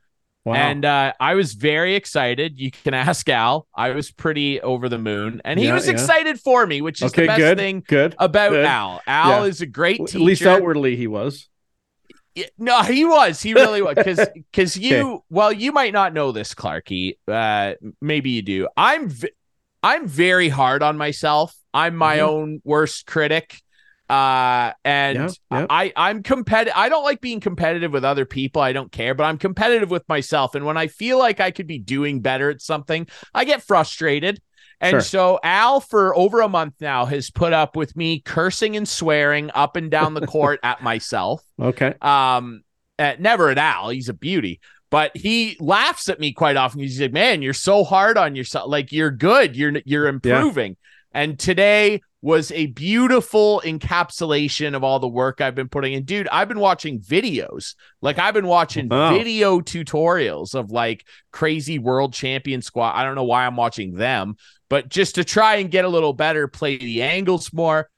Wow. And uh, I was very excited. You can ask Al. I was pretty over the moon, and he Yeah, was yeah. excited for me, which is okay, the best good. thing good. about good. Al. Al Yeah. is a great teacher. At least outwardly he was. No, he was. He really was. Because because (laughs) you well, you might not know this, Clarkey. Uh, maybe you do. I'm v- I'm very hard on myself. I'm my Mhm. own worst critic. Uh, and Yeah, yeah. I I'm competitive. I don't like being competitive with other people. I don't care, but I'm competitive with myself. And when I feel like I could be doing better at something, I get frustrated. And Sure. so Al, for over a month now, has put up with me cursing and swearing up and down the court at myself. (laughs) Okay. Um, at, never at Al. He's a beauty, but he laughs at me quite often. He's like, "Man, you're so hard on yourself. Like you're good. You're you're improving." And today was a beautiful encapsulation of all the work I've been putting in. Dude, I've been watching videos. Like I've been watching Wow. video tutorials of like crazy world champion squat. I don't know why I'm watching them, but just to try and get a little better, play the angles more.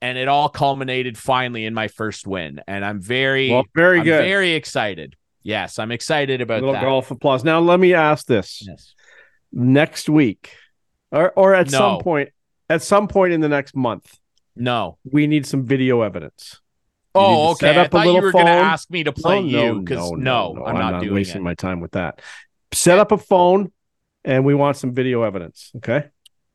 And it all culminated finally in my first win. And I'm very Well, very I'm good. very excited. Yes, I'm excited about Little that. golf applause. Now let me ask this: Yes. next week, or or at some point, at some point in the next month, No. we need some video evidence. You Oh, okay. set I up a thought you little were going to ask me to play no, you because no, no, no, I'm, not, doing wasting it. my time with that. Set up a phone, and we want some video evidence. Okay.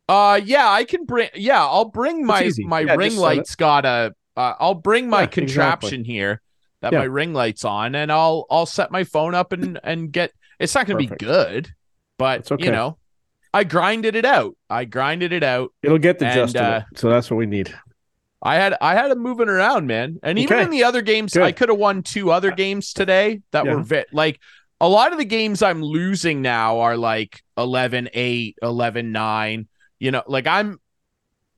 Uh, yeah, I can bring. Yeah, I'll bring my my Yeah, ring lights. Got a. Uh, I'll bring my Yeah, contraption here that Yeah. my ring lights on, and I'll I'll set my phone up and and get. It's not going to be good, but okay. you know, I grinded it out. I grinded it out. It'll get the And, gist of uh, it. So that's what we need. I had I had him moving around, man. And even Okay. in the other games, Good. I could have won two other games today that Yeah. were ve- like a lot of the games I'm losing now are like 11-8, 11-9. You know, like I'm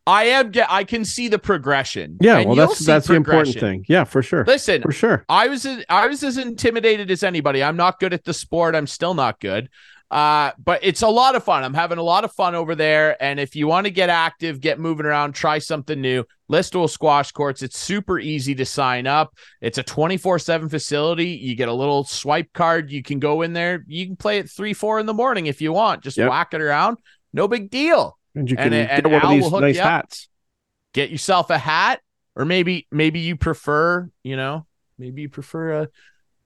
I am get I can see the progression. Yeah. Well, that's that's the important thing. Yeah, for sure. Listen, For sure. I was I was as intimidated as anybody. I'm not good at the sport. I'm still not good. Uh, but it's a lot of fun. I'm having a lot of fun over there. And if you want to get active, get moving around, try something new, Listowel Squash Courts. It's super easy to sign up. It's a 24 7 facility. You get a little swipe card. You can go in there. You can play at three, four in the morning if you want. Just Yep. whack it around. No big deal. And you can and get one Al of these hook nice hats. Get yourself a hat, or maybe maybe you prefer, you know, maybe you prefer a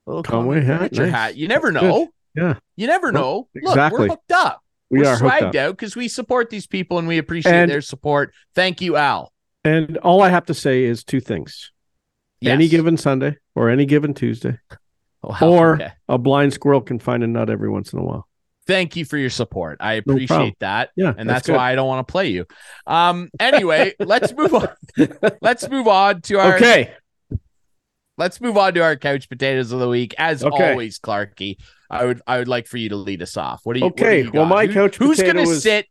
little Conway Conway hat? Nice. hat. You never know. Yeah. You never Well, know. Look, exactly. we're hooked up. We are are swagged out because we support these people and we appreciate And- their support. Thank you, Al. And all I have to say is two things. Any given Sunday or any given Tuesday, Wow, or okay. a blind squirrel can find a nut every once in a while. thank you for your support. I appreciate problem. that. Yeah, and that's, why I don't want to play you. Um. Anyway, (laughs) let's move on. Let's move on to our. Okay. Let's move on to our couch potatoes of the week. As Okay. always, Clarkey, I would I would like for you to lead us off. What do you? what do Okay, you well, my Who- couch Who's going to sit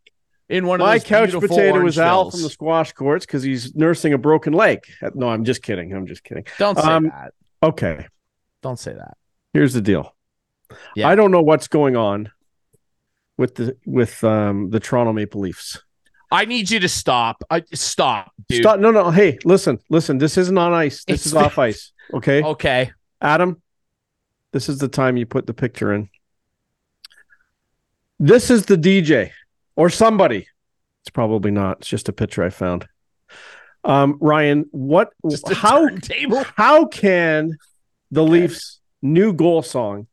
in one of My those couch potato was Al from the squash courts because he's nursing a broken leg. No, I'm just kidding. I'm just kidding. Don't say Um, that. Okay. Don't say that. Here's the deal. Yeah. I don't know what's going on with the with um the Toronto Maple Leafs. I need you to stop. I stop, dude. Stop. No, no. Hey, listen, listen. This isn't on ice. This It's is off (laughs) ice. Okay, Okay. Adam. This is the time you put the picture in. This is the DJ or somebody. It's probably not. It's just a picture I found. Um, Ryan, what? How? How can the Leafs' new goal song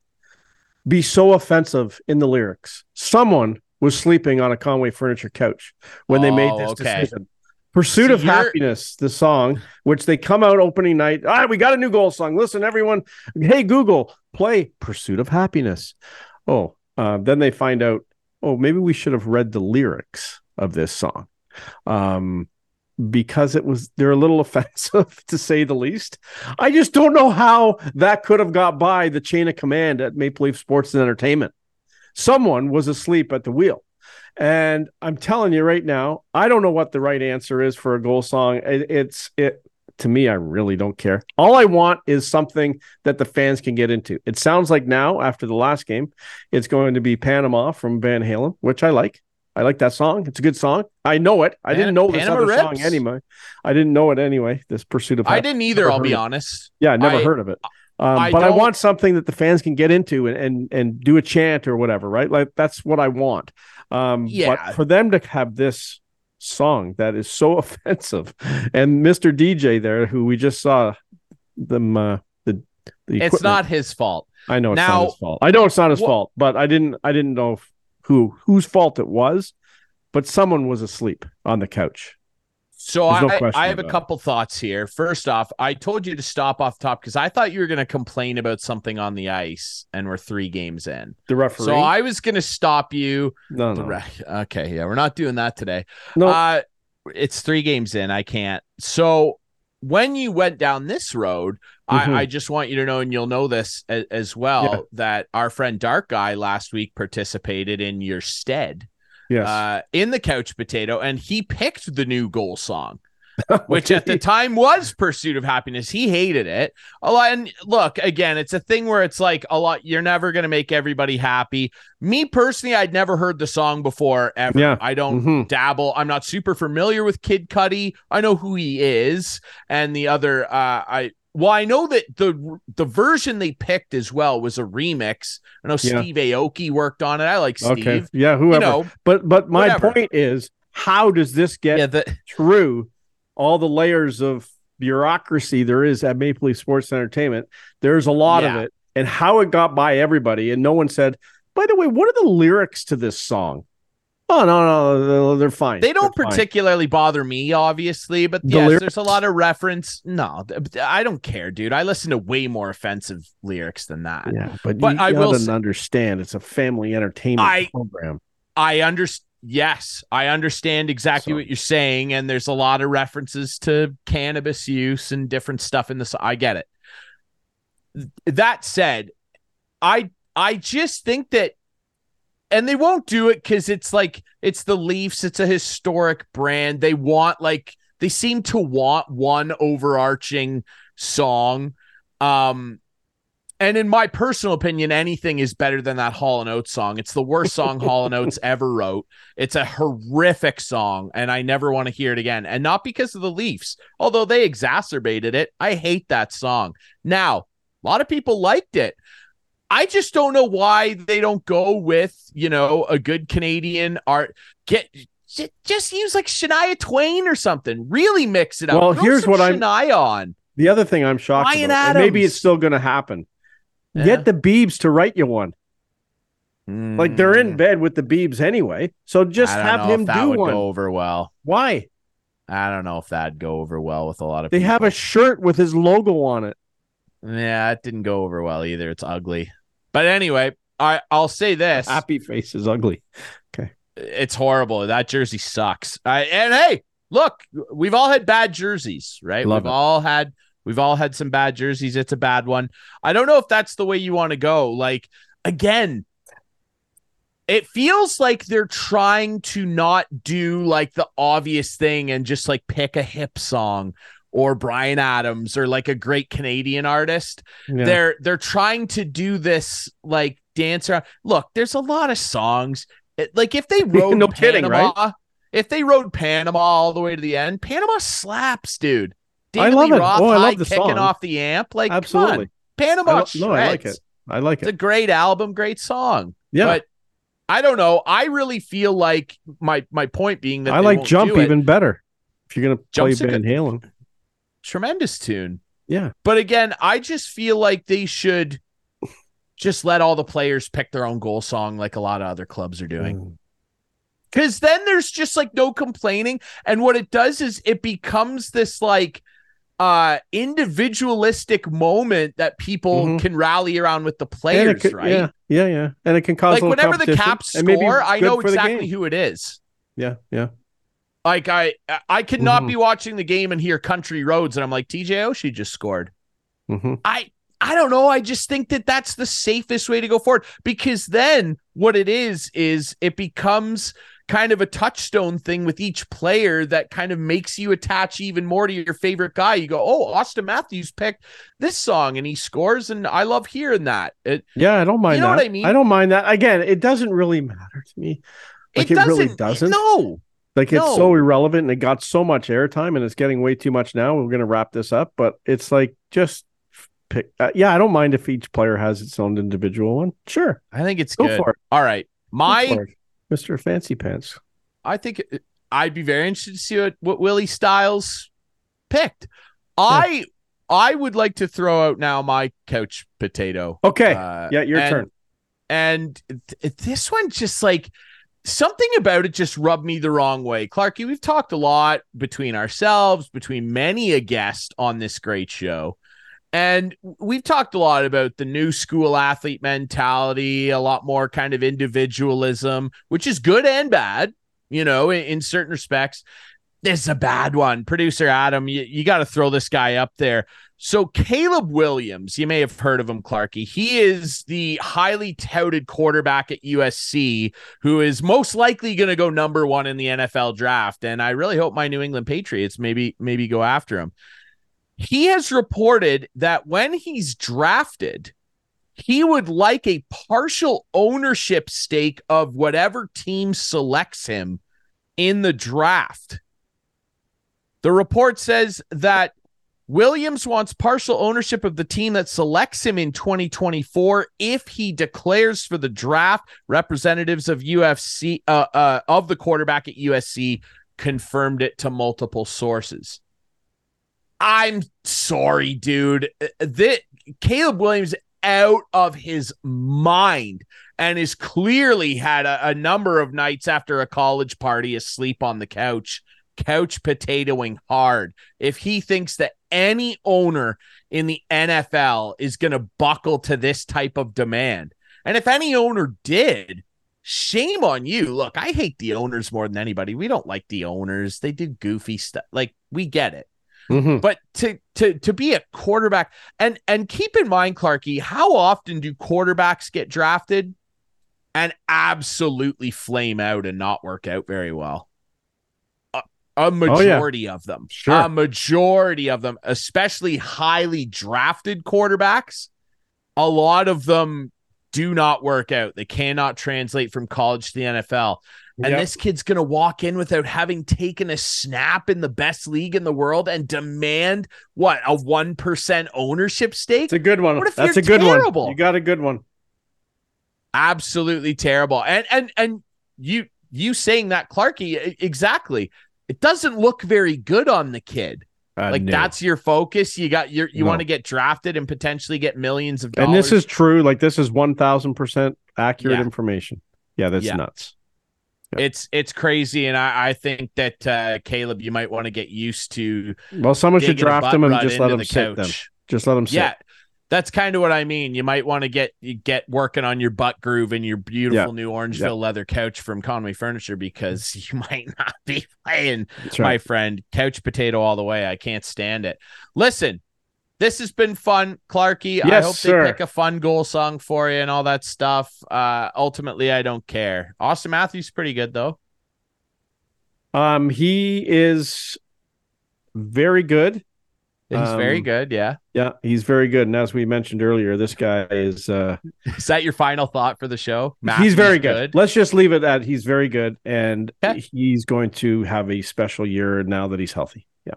be so offensive in the lyrics? Someone was sleeping on a Conway furniture couch when they made Oh, this okay. decision. Pursuit So of you're- Happiness, the song, which they come out opening night. Ah, we got a new goal song. Listen, everyone. Hey, Google, play Pursuit of Happiness. Oh, uh, then they find out, oh, maybe we should have read the lyrics of this song. Um, because it was they're a little (laughs) offensive to say the least. I just don't know how that could have got by the chain of command at Maple Leaf Sports and Entertainment. Someone was asleep at the wheel. And I'm telling you right now, I don't know what the right answer is for a goal song. It, it's it to me, I really don't care. All I want is something that the fans can get into. It sounds like now, after the last game, it's going to be Panama from Van Halen, which I like. I like that song. It's a good song. I know it. I Pan- didn't know this Panama other song anyway. I didn't know it anyway. This pursuit of I didn't either. I'll be it. honest. Yeah, I never I- heard of it. Um, I but I don't- want something that the fans can get into and, and and do a chant or whatever, right? Like that's what I want. Um, Yeah. But for them to have this song that is so (laughs) offensive, and Mr. DJ there, who we just saw them, uh, the the It's equipment- not his fault. I know it's now- not his fault. I know it's not his Wha- fault, but I didn't. I didn't know who whose fault it was. But someone was asleep on the couch. So There's no I, I have a it. couple thoughts here. First off, I told you to stop off top because I thought you were going to complain about something on the ice, and we're three games in. The referee. So I was going to stop you. no, no, re- okay, yeah, we're not doing that today. no. Uh, it's three games in. I can't. So when you went down this road, Mhm. I, I just want you to know, and you'll know this as, as well, Yeah. that our friend Dark Guy last week participated in your stead yes. uh, in the couch potato, and he picked the new goal song, (laughs) which at the time was "Pursuit of Happiness." He hated it a lot. And look, again, it's a thing where it's like a lot. You're never going to make everybody happy. Me personally, I'd never heard the song before ever. Yeah. I don't Mhm. dabble. I'm not super familiar with Kid Cudi. I know who he is, and the other. Uh, I well, I know that the the version they picked as well was a remix. I know Yeah. Steve Aoki worked on it. I like Steve. Okay. Yeah. Whoever. You know, But but my Whatever. point is, how does this get yeah. The, (laughs) through all the layers of bureaucracy there is at Maple Leaf Sports Entertainment? There's a lot of it, and how it got by everybody, and no one said, "By the way, what are the lyrics to this song?" Oh no, no, they're- fine. They don't They're fine. particularly bother me, obviously, but The yes, lyrics- there's a lot of reference. No, I don't care, dude. I listen to way more offensive lyrics than that. Yeah, but, But you I will say- understand it's a family entertainment I- program. I understand. Yes, I understand exactly So- what you're saying, and there's a lot of references to cannabis use and different stuff in this. I get it. That said, I I just think that, and they won't do it because it's like it's the Leafs. It's a historic brand. They want like they seem to want one overarching song. Um, and in my personal opinion, anything is better than that Hall and Oates song. It's the worst song Hall and Oates ever wrote. It's a horrific song, and I never want to hear it again. And not because of the Leafs, although they exacerbated it. I hate that song. Now, a lot of people liked it. I just don't know why they don't go with, you know, a good Canadian art. Get just use like Shania Twain or something. Really mix it up. Well, Throw here's what I'm- Shania on. The other thing I'm shocked Ryan about, and maybe it's still going to happen. Yeah. Get the Beebs to write you one. Like they're in bed with the Beebs anyway, so just Mm. I don't have know him do would one. go over well. Why? I don't know if that'd go over well with a lot of They people. have a shirt with his logo on it. Yeah, it didn't go over well either. It's ugly. But anyway, I I'll say this. Happy face is ugly. Okay, it's horrible. That jersey sucks. I, and hey, look, we've all had bad jerseys, right? Love we've it. all had we've all had some bad jerseys. It's a bad one. I don't know if that's the way you want to go. Like again, it feels like they're trying to not do like the obvious thing and just like pick a hip song or Bryan Adams or like a great Canadian artist Yeah. they're they're trying to do this like dance around. Look, there's a lot of songs. It- like if they (laughs) wrote No kidding, Panama, if they rode Panama all the way to the end, Panama slaps, dude. I love Lee it. Roth Oh, I love the kicking song. off the amp, like Absolutely. Come on. Panama I lo- no, I like it. I like it. It's a great album, great song. Yeah. But I don't know. I really feel like my my point being that I like Jump even better. If you're gonna play Jump's Van Halen. Tremendous tune. Yeah. But again, I just feel like they should just let all the players pick their own goal song like a lot of other clubs are doing. Mm. Cause then there's just like no complaining. And what it does is it becomes this like uh individualistic moment that people Mhm. can rally around with the players, could- right? Yeah, yeah, yeah. And it can cause Like whenever the Caps score, I know exactly who it is. Yeah, yeah. Like I I could not Mhm. be watching the game and hear Country Roads and I'm like TJ Oshie just scored. hmm I I don't know. I just think that that's the safest way to go forward because then what it is is it becomes kind of a touchstone thing with each player that kind of makes you attach even more to your favorite guy. You go, "Oh, Auston Matthews picked this song and he scores and I love hearing that." It Yeah, I don't mind You know that. what I mean? I don't mind that. Again, it doesn't really matter to me. Like, it it doesn't really doesn't? No. Like it's so irrelevant and it got so much airtime and it's getting way too much now. We're gonna wrap this up, but it's like just pick. Uh, yeah, I don't mind if each player has its own individual one. Sure, I think it's go good. for it. All right. My. Mister Fancy Pants. I think it- I'd be very interested to see what, what Willie Styles picked. I I would like to throw out now my couch potato. Okay, Uh, yeah, your and- turn. And th- this one just like something about it just rubbed me the wrong way. Clarkey, we've talked a lot between ourselves, between many a guest on this great show. And we've talked a lot about the new school athlete mentality, a lot more kind of individualism, which is good and bad, you know, in, in certain respects. This is a bad one. Producer Adam, you, you got to throw this guy up there. So, Caleb Williams, you may have heard of him, Clarkey. He is the highly touted quarterback at USC who is most likely going to go number one in the NFL draft. And I really hope my New England Patriots maybe maybe go after him. He has reported that when he's drafted, he would like a partial ownership stake of whatever team selects him in the draft. The report says that Williams wants partial ownership of the team that selects him in 2024 if he declares for the draft. Representatives of UFC uh, uh, of the quarterback at USC confirmed it to multiple sources. I'm sorry, dude. That Caleb Williams out of his mind and has clearly had a, a number of nights after a college party asleep on the couch, couch potatoing hard. If he thinks that any owner in the NFL is going to buckle to this type of demand, and if any owner did, shame on you. Look, I hate the owners more than anybody. We don't like the owners. They do goofy stuff. Like we get it. Mhm. But to to to be a quarterback and and keep in mind, Clarkey, how often do quarterbacks get drafted and absolutely flame out and not work out very well? A, oh, majority of them. Sure. A majority of them, especially highly drafted quarterbacks, a lot of them do not work out. They cannot translate from college to the NFL. And Yep. this kid's going to walk in without having taken a snap in the best league in the world and demand what a 1% ownership stake? It's a good one. What if That's a good terrible? one. You got a good one. Absolutely terrible. And and and you you saying that Clarkey exactly. It doesn't look very good on the kid. Uh, like no. that's your focus. You got your you No. want to get drafted and potentially get millions of dollars. and this is true. Like this is one thousand percent accurate Yeah. information. Yeah, that's Yeah. nuts. It's it's crazy, and I, I think that uh, Caleb, you might want to get used to. Well, someone should draft him and just let him sit them. Just let him sit. Yeah, that's kind of what I mean. You might want to get get working on your butt groove and your beautiful new Orangeville leather couch from Conway Furniture because (laughs) you might not be playing, That's my friend. Couch potato all the way. I can't stand it. Listen, this has been fun, Clarkey. I Yes, hope sir. they pick a fun goal song for you and all that stuff. Uh, ultimately, I don't care. Auston Matthews pretty good though. Um, he is very good. He's very Um, good. Yeah. Yeah, he's very good. And as we mentioned earlier, this guy is uh (laughs) Is that your final thought for the show? he's Matthews very good. Let's just leave it at he's very good and Okay. he's going to have a special year now that he's healthy. Yeah.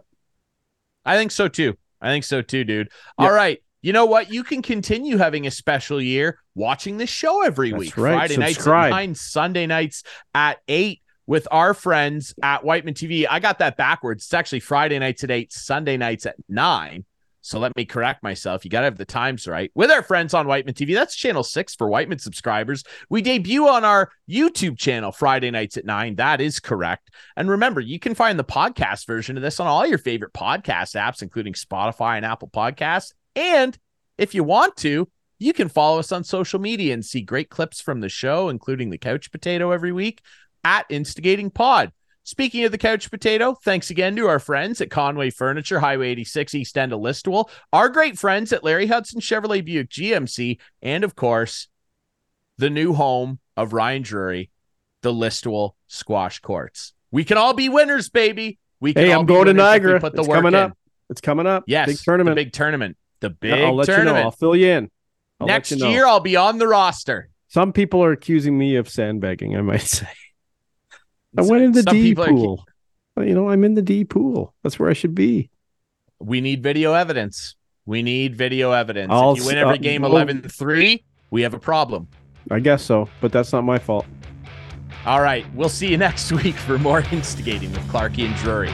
I think so too. I think so too, dude. Yep. All right. You know what? You can continue having a special year watching this show every That's week. right. Friday nights Subscribe. at nine, Sunday nights at eight with our friends at Wightman TV. I got that backwards. It's actually Friday nights at eight, Sunday nights at nine. So let me correct myself. You got to have the times right. With our friends on Wightman TV, that's channel six for Wightman subscribers. We debut on our YouTube channel Friday nights at nine. That is correct. And remember, you can find the podcast version of this on all your favorite podcast apps, including Spotify and Apple Podcasts. And if you want to, you can follow us on social media and see great clips from the show, including the couch potato every week at Instigating Pod. Speaking of the couch potato, thanks again to our friends at Conway Furniture, Highway 86 East End of Listowel, our great friends at Larry Hudson Chevrolet Buick GMC, and of course, the new home of Ryan Drury, the Listowel Squash Courts. We can all be winners, baby. We can Hey, all I'm be going to Niagara. Put the It's work coming in. up. It's coming up. Yes, Big tournament. The big tournament. The big Yeah, I'll let tournament. you know. I'll fill you in. I'll Next you know. year, I'll be on the roster. Some people are accusing me of sandbagging, I might (laughs) say. I went in the Some D people are- pool. You know, I'm in the D pool. That's where I should be. We need video evidence. We need video evidence. I'll if you win every uh, game well- 11 3, we have a problem. I guess so, but that's not my fault. All right. We'll see you (laughs) next week for more instigating with Clarkey and Drury.